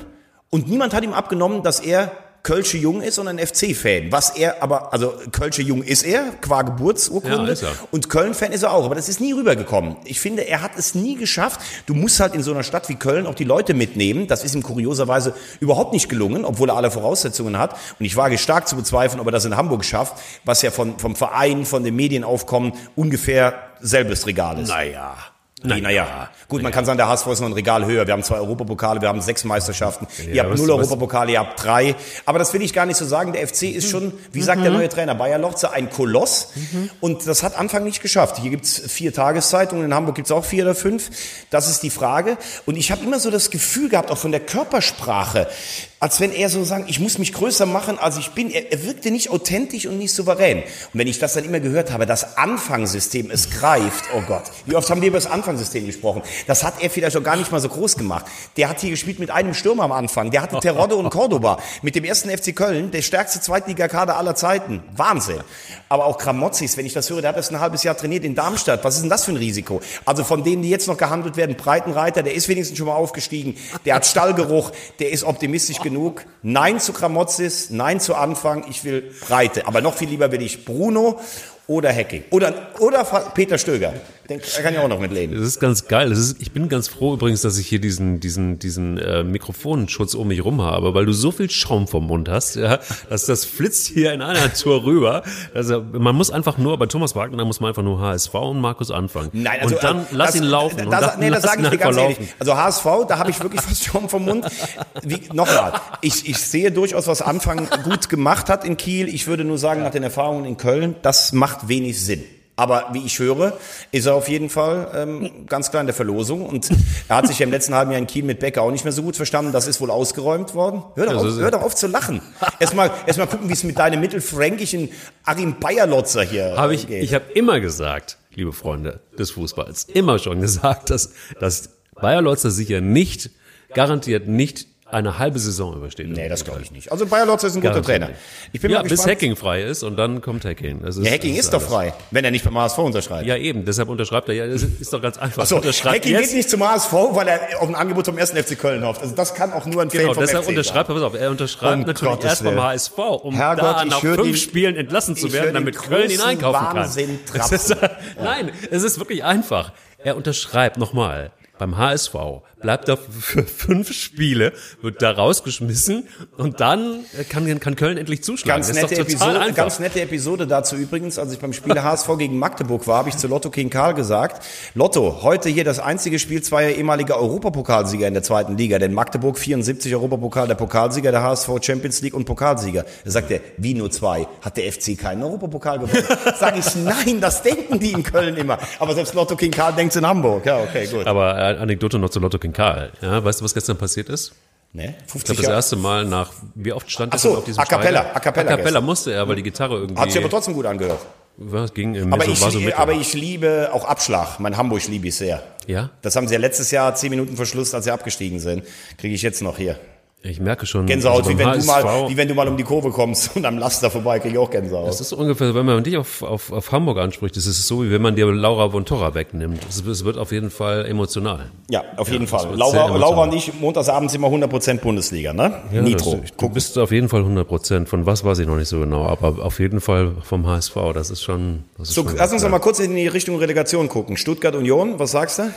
und niemand hat ihm abgenommen, dass er Kölsche Jung ist und ein FC-Fan. Was er aber, also Kölsche Jung ist er, qua Geburtsurkunde. Ja. Und Köln-Fan ist er auch. Aber das ist nie rübergekommen. Ich finde, er hat es nie geschafft. Du musst halt in so einer Stadt wie Köln auch die Leute mitnehmen. Das ist ihm kurioserweise überhaupt nicht gelungen, obwohl er alle Voraussetzungen hat. Und ich wage stark zu bezweifeln, ob er das in Hamburg schafft, was ja von, vom Verein, von den Medienaufkommen ungefähr selbes Regal ist. Naja. Naja, naja. Gut, man kann sagen, der HSV ist noch ein Regal höher. Wir haben zwei Europapokale, wir haben sechs Meisterschaften. ihr Ja, habt was- null Europapokale, ihr habt drei. Aber das will ich gar nicht so sagen. Der FC ist schon, wie sagt der neue Trainer, Bayer Lotze, ein Koloss. Und das hat Anfang nicht geschafft. Hier gibt's vier Tageszeitungen, in Hamburg gibt's auch vier oder fünf. Das ist die Frage. Und ich habe immer so das Gefühl gehabt, auch von der Körpersprache, als wenn er so sagen, ich muss mich größer machen, als ich bin. Er, er wirkte nicht authentisch und nicht souverän. Und wenn ich das dann immer gehört habe, das Anfangssystem, es greift, oh Gott. Wie oft haben wir über das Anfangssystem gesprochen? Das hat er vielleicht auch gar nicht mal so groß gemacht. Der hat hier gespielt mit einem Stürmer am Anfang. Der hatte Terodde und Cordoba. Mit dem ersten FC Köln, der stärkste Zweitligakader aller Zeiten. Wahnsinn. Aber auch Kramotzis, wenn ich das höre, der hat das ein halbes Jahr trainiert in Darmstadt. Was ist denn das für ein Risiko? Also von denen, die jetzt noch gehandelt werden, Breitenreiter, der ist wenigstens schon mal aufgestiegen. Der hat Stallgeruch, der ist optimistisch genug. Nein zu Kramotzis, nein zu Anfang. Ich will Breite. Aber noch viel lieber will ich Bruno oder Hacking. Oder, oder Peter Stöger. Den kann ja auch noch mitleben. Das ist ganz geil. Das ist, ich bin ganz froh übrigens, dass ich hier diesen, diesen, diesen äh, Mikrofonschutz um mich rum habe, weil du so viel Schaum vom Mund hast, ja, dass das flitzt hier in einer Tour rüber. Also man muss einfach nur, bei Thomas Wagner muss man einfach nur HSV und Markus anfangen. Nein, also, und dann äh, lass das, ihn laufen. Das, und dann nee, das sage ich dir ganz einfach ehrlich. laufen. Also HSV, da habe ich wirklich fast schon vom Mund. Wie, Nochmal, ich, ich sehe durchaus, was Anfang gut gemacht hat in Kiel. Ich würde nur sagen, nach den Erfahrungen in Köln, das macht wenig Sinn. Aber wie ich höre, ist er auf jeden Fall ähm, ganz klar in der Verlosung. Und er hat sich ja im letzten halben Jahr in Kiel mit Becker auch nicht mehr so gut verstanden. Das ist wohl ausgeräumt worden. Hör doch, Ja, so auf, hör doch auf zu lachen. Erstmal erst mal gucken, wie es mit deinem mittelfränkischen Achim Bayerlotzer hier Habe ich, geht. ich habe immer gesagt, liebe Freunde des Fußballs, immer schon gesagt, dass, dass Bayer Lotzer sicher nicht, garantiert nicht eine halbe Saison übersteht. Nee, das glaube ich nicht. Also Bayer Lotzer ist ein guter Trainer. nicht. Ich bin ja, mal bis. Hacking frei ist und dann kommt Hacking. Das ist, Der Hacking das ist doch frei, wenn er nicht beim HSV unterschreibt. Ja, eben, deshalb unterschreibt er. Ja, das ist doch ganz einfach. Achso, unterschreibt Hacking jetzt. geht nicht zum HSV, weil er auf ein Angebot vom 1. FC Köln hofft. Also das kann auch nur ein Fan Genau, vom deshalb FC unterschreibt er, pass auf, er unterschreibt Um natürlich Gottes erst beim. HSV, um Herrgott, da nach fünf den- Spielen entlassen zu werden, den damit Köln ihn einkaufen Wahnsinn kann. Ist, nein, es ist wirklich einfach. Er unterschreibt nochmal beim HSV, bleibt da für fünf Spiele, wird da rausgeschmissen und dann kann, kann Köln endlich zuschlagen. Ganz nette, Episode, ganz nette Episode dazu übrigens, als ich beim Spiel HSV gegen Magdeburg war, habe ich zu Lotto King Karl gesagt, Lotto, heute hier das einzige Spiel zweier ehemaliger Europapokalsieger in der zweiten Liga, denn Magdeburg 74 Europapokal, der Pokalsieger, der HSV Champions League und Pokalsieger. Da sagt er, wie nur zwei? Hat der FC keinen Europapokal gewonnen? Sag ich, nein, das denken die in Köln immer. Aber selbst Lotto King Karl denkt in Hamburg. Ja, okay, gut. Aber äh, Anekdote noch zu Lotto King Karl. Ja, weißt du, was gestern passiert ist? Ne? Ich 50 glaube, das erste Mal nach, wie oft stand das so, auf diesem a cappella, a cappella A cappella musste er, weil die Gitarre irgendwie. Hat sich aber trotzdem gut angehört. was ging im Aber so, ich, war so mit. aber ich liebe auch Abschlag. Mein Hamburg liebe ich sehr. ja, Das haben sie ja letztes Jahr zehn Minuten vor Schluss, als sie abgestiegen sind. Kriege ich jetzt noch hier. Ich merke schon. Gänsehaut, also wie, wenn du mal, wie wenn du mal um die Kurve kommst und am Laster vorbei, kriege ich auch Gänsehaut. Das ist so ungefähr, wenn man dich auf, auf, auf Hamburg anspricht, das ist so, wie wenn man dir Laura von Torra wegnimmt. Es, wird auf jeden Fall emotional. Ja, auf jeden Fall. Laura. Laura und ich, montagsabends immer 100% Bundesliga, ne? Ja, Nitro. Das, du bist auf jeden Fall 100 Prozent. Von was weiß ich noch nicht so genau, aber auf jeden Fall vom HSV. Das ist schon. Das ist So, schon lass uns noch mal kurz in die Richtung Relegation gucken. Stuttgart Union, was sagst du?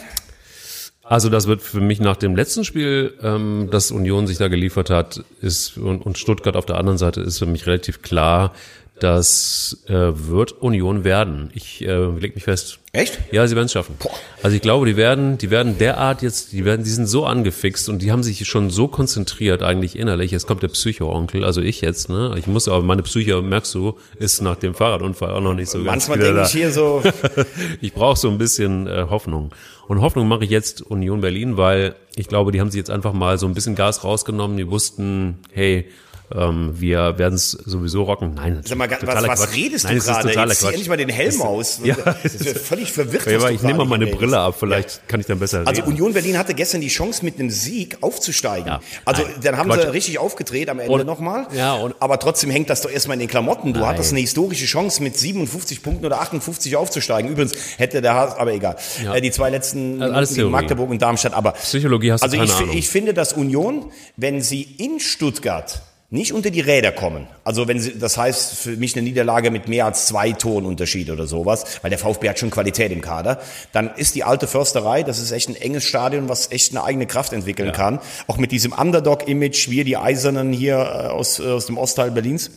Also das wird für mich nach dem letzten Spiel, ähm, das Union sich da geliefert hat, ist und, und Stuttgart auf der anderen Seite ist für mich relativ klar, Das äh, wird Union werden. Ich äh, leg mich fest. Echt? Ja, sie werden es schaffen. Also ich glaube, die werden, die werden derart jetzt, die werden, die sind so angefixt und die haben sich schon so konzentriert eigentlich innerlich. Jetzt kommt der Psycho-Onkel, also ich jetzt, ne? Ich muss aber meine Psyche, merkst du, ist nach dem Fahrradunfall auch noch nicht so ganz Manchmal denke ich hier so, ich brauche so ein bisschen äh, Hoffnung. Und Hoffnung mache ich jetzt Union Berlin, weil ich glaube, die haben sich jetzt einfach mal so ein bisschen Gas rausgenommen. Die wussten, hey, ähm, wir werden es sowieso rocken. Nein, sag mal, was, was Quatsch. redest Nein, du gerade? Jetzt zieh endlich mal den Helm aus. Ja, das ist völlig verwirrt. Ja, ich nehme mal meine redest. Brille ab, vielleicht kann ich dann besser Also reden. Union Berlin hatte gestern die Chance, mit einem Sieg aufzusteigen. Ja. Also Nein, dann haben Quatsch. sie richtig aufgedreht am Ende nochmal. ja, und- Aber trotzdem hängt das doch erstmal in den Klamotten. Du Nein. hattest eine historische Chance, mit 57 Punkten oder 58 aufzusteigen. Übrigens hätte der HSV, aber egal. Ja. Äh, die zwei letzten Also gegen. Magdeburg und Darmstadt. Aber Psychologie hast du also keine ich, Ahnung. ich finde, dass Union, wenn sie in Stuttgart nicht unter die Räder kommen. Also wenn sie, das heißt für mich eine Niederlage mit mehr als zwei Toren Unterschied oder sowas, weil der VfB hat schon Qualität im Kader, dann ist die alte Försterei, das ist echt ein enges Stadion, was echt eine eigene Kraft entwickeln kann. Auch mit diesem Underdog-Image, wir die Eisernen hier äh, aus, äh, aus dem Ostteil Berlins.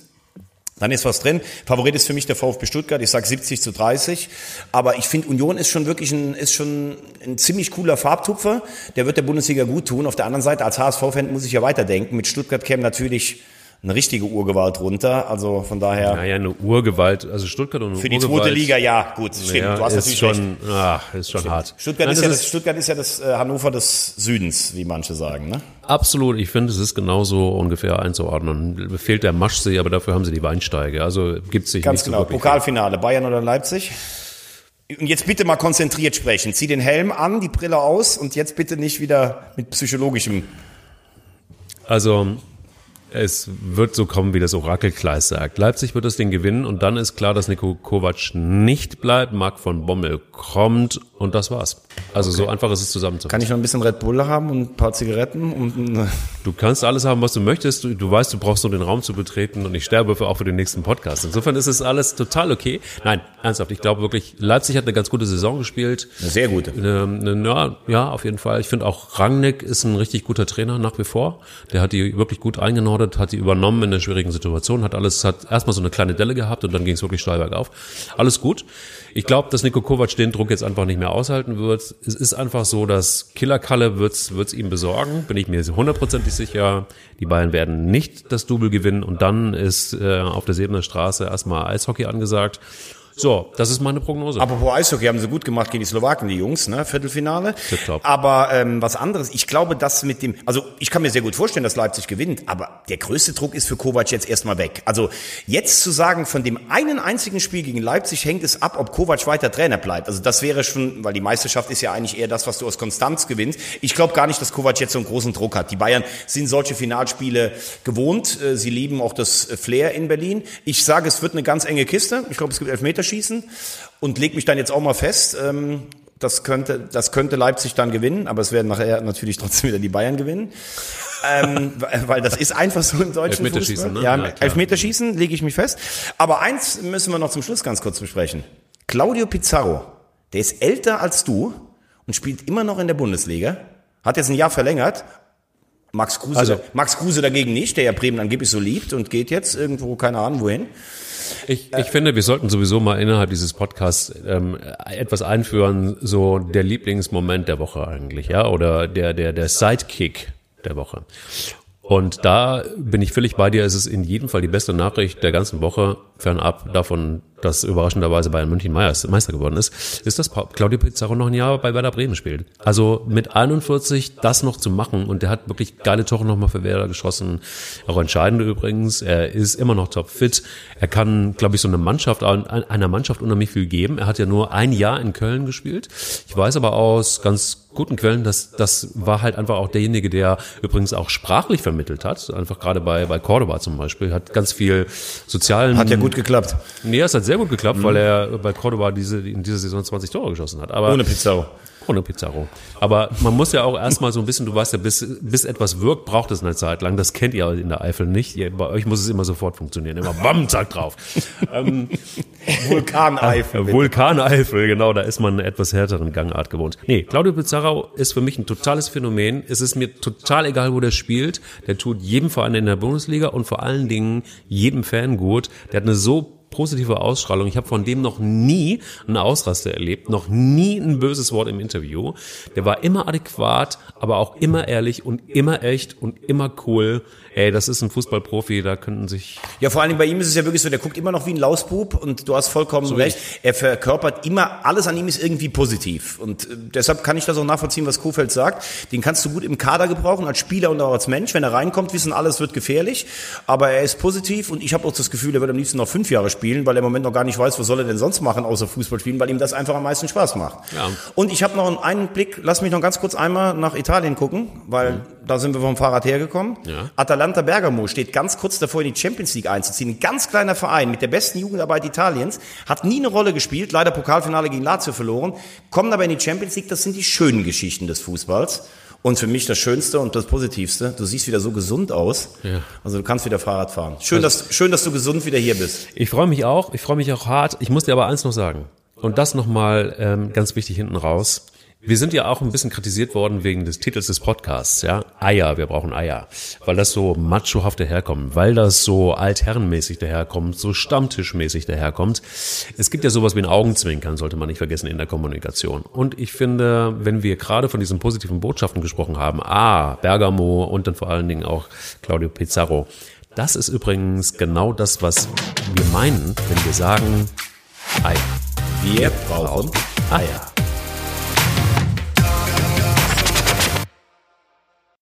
Dann ist was drin. Favorit ist für mich der VfB Stuttgart. Ich sag 70 zu 30. Aber ich finde, Union ist schon wirklich ein, ist schon ein ziemlich cooler Farbtupfer. Der wird der Bundesliga gut tun. Auf der anderen Seite, als HSV-Fan muss ich ja weiterdenken. Mit Stuttgart käme natürlich eine richtige Urgewalt runter. Also von daher, Naja, eine Urgewalt, also Stuttgart und eine für die Urgewalt, zweite Liga, ja, gut, stimmt. ja, du hast ist natürlich recht. schon, ach, ist schon hart. Stuttgart, Nein, ist ja das Stuttgart ist ja das äh, Hannover des Südens, wie manche sagen. Ne? Absolut, ich finde, es ist genauso ungefähr einzuordnen. Fehlt der Maschsee, aber dafür haben sie die Weinsteige. Also gibt sich Ganz nicht so genau. wirklich Pokalfinale, Bayern oder Leipzig? Und jetzt bitte mal konzentriert sprechen. Zieh den Helm an, die Brille aus und jetzt bitte nicht wieder mit psychologischem. Also es wird so kommen, wie das Orakel Kleis sagt. Leipzig wird das Ding gewinnen und dann ist klar, dass Nico Kovac nicht bleibt. Marc von Bommel kommt und das war's. Also so einfach ist es zusammenzufassen. Kann ich noch ein bisschen Red Bull haben und ein paar Zigaretten und ein Du kannst alles haben, was du möchtest. Du, du weißt, du brauchst nur den Raum zu betreten und ich sterbe für, auch für den nächsten Podcast. Insofern ist es alles total okay. Nein, ernsthaft. Ich glaube wirklich, Leipzig hat eine ganz gute Saison gespielt. eine sehr gute. Ähm, ja, ja, auf jeden Fall. Ich finde auch Rangnick ist ein richtig guter Trainer nach wie vor. Der hat die wirklich gut eingenordet, hat die übernommen in der schwierigen Situation, hat alles, hat erstmal so eine kleine Delle gehabt und dann ging es wirklich steil bergauf. Alles gut. Ich glaube, dass Nico Kovac den Druck jetzt einfach nicht mehr aushalten wird. Es ist einfach so, dass Killerkalle wird's wird's ihm besorgen, bin ich mir hundertprozentig sicher. Die Bayern werden nicht das Double gewinnen und dann ist äh, auf der Sebener Straße erstmal Eishockey angesagt. So, das ist meine Prognose. Apropos Eishockey haben sie gut gemacht gegen die Slowaken, die Jungs, ne? Viertelfinale. Tipptopp. Aber ähm, was anderes, ich glaube, dass mit dem, also ich kann mir sehr gut vorstellen, dass Leipzig gewinnt, aber der größte Druck ist für Kovac jetzt erstmal weg. Also jetzt zu sagen, von dem einen einzigen Spiel gegen Leipzig hängt es ab, ob Kovac weiter Trainer bleibt. Also das wäre schon, weil die Meisterschaft ist ja eigentlich eher das, was du aus Konstanz gewinnst. Ich glaube gar nicht, dass Kovac jetzt so einen großen Druck hat. Die Bayern sind solche Finalspiele gewohnt. Äh, Sie lieben auch das Flair in Berlin. Ich sage, es wird eine ganz enge Kiste. Ich glaube, es gibt Elfmeterschießen und leg mich dann jetzt auch mal fest. Ähm, das könnte, das könnte Leipzig dann gewinnen, aber es werden nachher natürlich trotzdem wieder die Bayern gewinnen. ähm, weil das ist einfach so im deutschen Elfmeterschießen, Fußball. ne? Ja, Ja. Elfmeterschießen lege ich mich fest. Aber eins müssen wir noch zum Schluss ganz kurz besprechen. Claudio Pizarro, der ist älter als du und spielt immer noch in der Bundesliga. Hat jetzt ein Jahr verlängert. Max Kruse, Also- Max Kruse dagegen nicht, der ja Bremen angeblich so liebt und geht jetzt irgendwo, keine Ahnung wohin. Ich, ich finde, wir sollten sowieso mal innerhalb dieses Podcasts ähm, etwas einführen, so der Lieblingsmoment der Woche eigentlich, ja, oder der der der Sidekick der Woche. Und da bin ich völlig bei dir. Es ist in jedem Fall die beste Nachricht der ganzen Woche, fernab davon, dass überraschenderweise Bayern München Meister Meister geworden ist, ist, dass Claudio Pizarro noch ein Jahr bei Werder Bremen spielt. Also mit 41 das noch zu machen und der hat wirklich geile Tore nochmal für Werder geschossen. Auch entscheidende übrigens. Er ist immer noch topfit. Er kann, glaube ich, so eine Mannschaft, einer Mannschaft unheimlich viel geben. Er hat ja nur ein Jahr in Köln gespielt. Ich weiß aber aus ganz guten Quellen, dass das war halt einfach auch derjenige, der übrigens auch sprachlich vermittelt hat. Einfach gerade bei, bei Cordoba zum Beispiel. Hat ganz viel sozialen Hat ja gut geklappt. Nee, es hat sehr gut geklappt, weil er bei Cordoba diese, in dieser Saison 20 Tore geschossen hat. Aber Ohne Pizarro. Ohne Pizarro. Aber man muss ja auch erstmal so ein bisschen, du weißt ja, bis, bis etwas wirkt, braucht es eine Zeit lang. Das kennt ihr in der Eifel nicht. Ihr, bei euch muss es immer sofort funktionieren. Immer bam, zack drauf. ähm, Vulkaneifel. Äh, Vulkaneifel, genau, da ist man etwas härteren Gangart gewohnt. Nee, Claudio Pizarro ist für mich ein totales Phänomen. Es ist mir total egal, wo der spielt. Der tut jedem Verein in der Bundesliga und vor allen Dingen jedem Fan gut. Der hat eine so positive Ausstrahlung. Ich habe von dem noch nie einen Ausraster erlebt, noch nie ein böses Wort im Interview. Der war immer adäquat, aber auch immer ehrlich und immer echt und immer cool ey, das ist ein Fußballprofi, da könnten sich. Ja, vor allen Dingen bei ihm ist es ja wirklich so, der guckt immer noch wie ein Lausbub und du hast vollkommen so recht. Er verkörpert immer, alles an ihm ist irgendwie positiv. Und äh, deshalb kann ich das auch nachvollziehen, was Kofeld sagt. Den kannst du gut im Kader gebrauchen, als Spieler und auch als Mensch. Wenn er reinkommt, wissen alles wird gefährlich. Aber er ist positiv und ich habe auch das Gefühl, er wird am liebsten noch fünf Jahre spielen, weil er im Moment noch gar nicht weiß, was soll er denn sonst machen, außer Fußball spielen, weil ihm das einfach am meisten Spaß macht. Ja. Und ich habe noch einen Blick, lass mich noch ganz kurz einmal nach Italien gucken, weil mhm. da sind wir vom Fahrrad hergekommen. Ja. Atalanta Atalanta Bergamo steht ganz kurz davor, in die Champions League einzuziehen. Ein ganz kleiner Verein mit der besten Jugendarbeit Italiens, hat nie eine Rolle gespielt, leider Pokalfinale gegen Lazio verloren, kommen aber in die Champions League. Das sind die schönen Geschichten des Fußballs. Und für mich das Schönste und das Positivste, du siehst wieder so gesund aus. Ja. Also du kannst wieder Fahrrad fahren. Schön, dass, schön, dass du gesund wieder hier bist. Ich freue mich auch, ich freue mich auch hart. Ich muss dir aber eins noch sagen. Und das nochmal ähm, ganz wichtig hinten raus. Wir sind ja auch ein bisschen kritisiert worden wegen des Titels des Podcasts, ja. Eier, wir brauchen Eier. Weil das so machohaft daherkommt, weil das so altherrenmäßig daherkommt, so stammtischmäßig daherkommt. Es gibt ja sowas wie ein Augenzwinkern, sollte man nicht vergessen in der Kommunikation. Und ich finde, wenn wir gerade von diesen positiven Botschaften gesprochen haben, ah, Bergamo und dann vor allen Dingen auch Claudio Pizarro, das ist übrigens genau das, was wir meinen, wenn wir sagen Eier. Wir brauchen Eier.